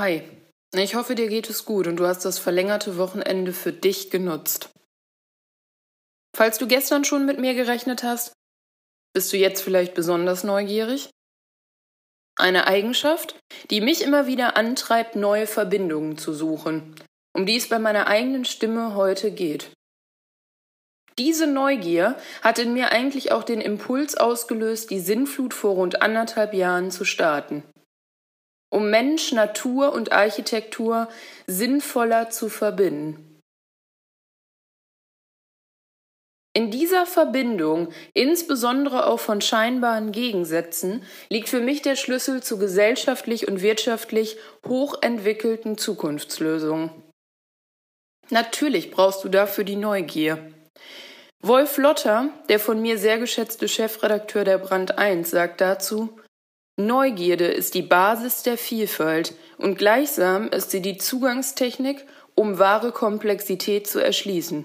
Hi, ich hoffe, dir geht es gut und du hast das verlängerte Wochenende für dich genutzt. Falls du gestern schon mit mir gerechnet hast, bist du jetzt vielleicht besonders neugierig? Eine Eigenschaft, die mich immer wieder antreibt, neue Verbindungen zu suchen, um die es bei meiner eigenen Stimme heute geht. Diese Neugier hat in mir eigentlich auch den Impuls ausgelöst, die Sinnflut vor rund anderthalb Jahren zu starten. Um Mensch, Natur und Architektur sinnvoller zu verbinden. In dieser Verbindung, insbesondere auch von scheinbaren Gegensätzen, liegt für mich der Schlüssel zu gesellschaftlich und wirtschaftlich hochentwickelten Zukunftslösungen. Natürlich brauchst du dafür die Neugier. Wolf Lotter, der von mir sehr geschätzte Chefredakteur der Brand 1, sagt dazu, Neugierde ist die Basis der Vielfalt und gleichsam ist sie die Zugangstechnik, um wahre Komplexität zu erschließen.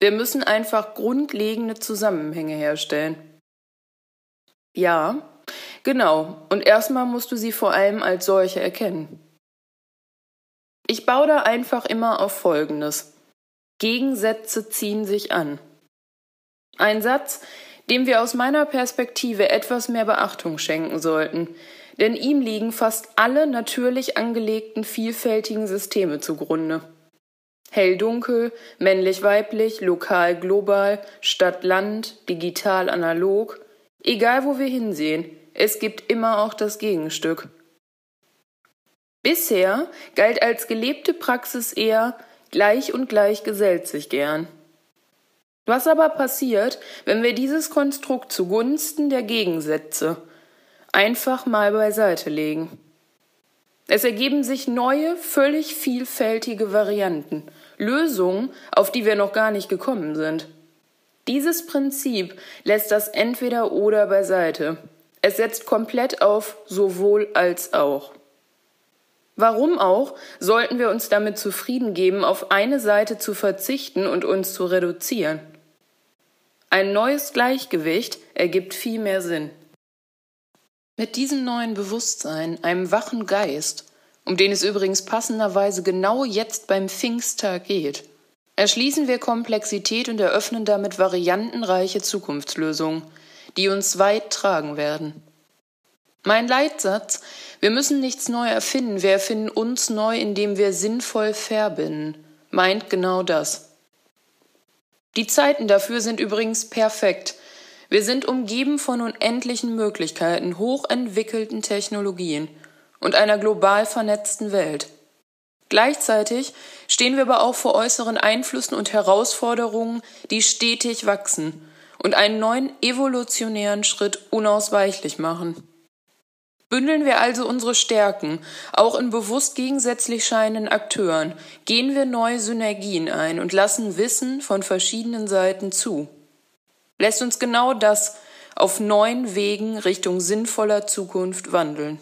Wir müssen einfach grundlegende Zusammenhänge herstellen. Ja, genau. Und erstmal musst du sie vor allem als solche erkennen. Ich baue da einfach immer auf Folgendes. Gegensätze ziehen sich an. Ein Satz, dem wir aus meiner Perspektive etwas mehr Beachtung schenken sollten, denn ihm liegen fast alle natürlich angelegten vielfältigen Systeme zugrunde. Hell-Dunkel, männlich-weiblich, lokal-global, Stadt-Land, digital-analog. Egal wo wir hinsehen, es gibt immer auch das Gegenstück. Bisher galt als gelebte Praxis eher gleich und gleich gesellt sich gern. Was aber passiert, wenn wir dieses Konstrukt zugunsten der Gegensätze einfach mal beiseite legen? Es ergeben sich neue, völlig vielfältige Varianten, Lösungen, auf die wir noch gar nicht gekommen sind. Dieses Prinzip lässt das entweder oder beiseite. Es setzt komplett auf sowohl als auch. Warum auch sollten wir uns damit zufrieden geben, auf eine Seite zu verzichten und uns zu reduzieren? Ein neues Gleichgewicht ergibt viel mehr Sinn. Mit diesem neuen Bewusstsein, einem wachen Geist, um den es übrigens passenderweise genau jetzt beim Pfingsttag geht, erschließen wir Komplexität und eröffnen damit variantenreiche Zukunftslösungen, die uns weit tragen werden. Mein Leitsatz, wir müssen nichts neu erfinden, wir erfinden uns neu, indem wir sinnvoll verbinden, meint genau das. Die Zeiten dafür sind übrigens perfekt, wir sind umgeben von unendlichen Möglichkeiten, hochentwickelten Technologien und einer global vernetzten Welt. Gleichzeitig stehen wir aber auch vor äußeren Einflüssen und Herausforderungen, die stetig wachsen und einen neuen evolutionären Schritt unausweichlich machen. Bündeln wir also unsere Stärken, auch in bewusst gegensätzlich scheinenden Akteuren, gehen wir neue Synergien ein und lassen Wissen von verschiedenen Seiten zu lässt uns genau das auf neuen Wegen Richtung sinnvoller Zukunft wandeln.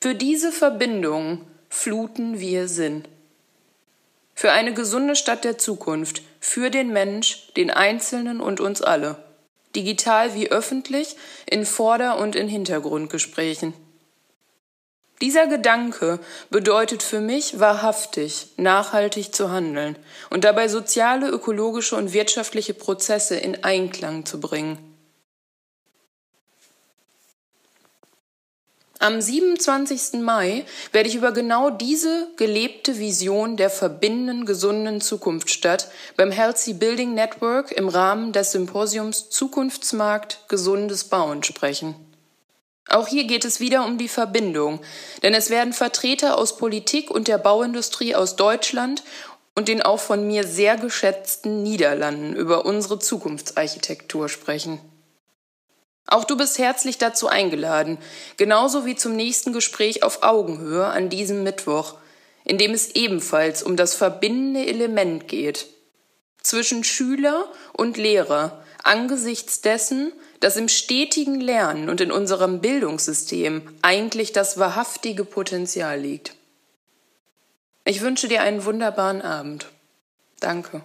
Für diese Verbindung fluten wir Sinn. Für eine gesunde Stadt der Zukunft, für den Mensch, den Einzelnen und uns alle, digital wie öffentlich, in Vorder- und in Hintergrundgesprächen. Dieser Gedanke bedeutet für mich wahrhaftig, nachhaltig zu handeln und dabei soziale, ökologische und wirtschaftliche Prozesse in Einklang zu bringen. Am 27. Mai werde ich über genau diese gelebte Vision der verbindenden, gesunden Zukunftsstadt beim Healthy Building Network im Rahmen des Symposiums Zukunftsmarkt Gesundes Bauen sprechen. Auch hier geht es wieder um die Verbindung, denn es werden Vertreter aus Politik und der Bauindustrie aus Deutschland und den auch von mir sehr geschätzten Niederlanden über unsere Zukunftsarchitektur sprechen. Auch du bist herzlich dazu eingeladen, genauso wie zum nächsten Gespräch auf Augenhöhe an diesem Mittwoch, in dem es ebenfalls um das verbindende Element geht zwischen Schüler und Lehrer angesichts dessen, dass im stetigen Lernen und in unserem Bildungssystem eigentlich das wahrhaftige Potenzial liegt. Ich wünsche dir einen wunderbaren Abend. Danke.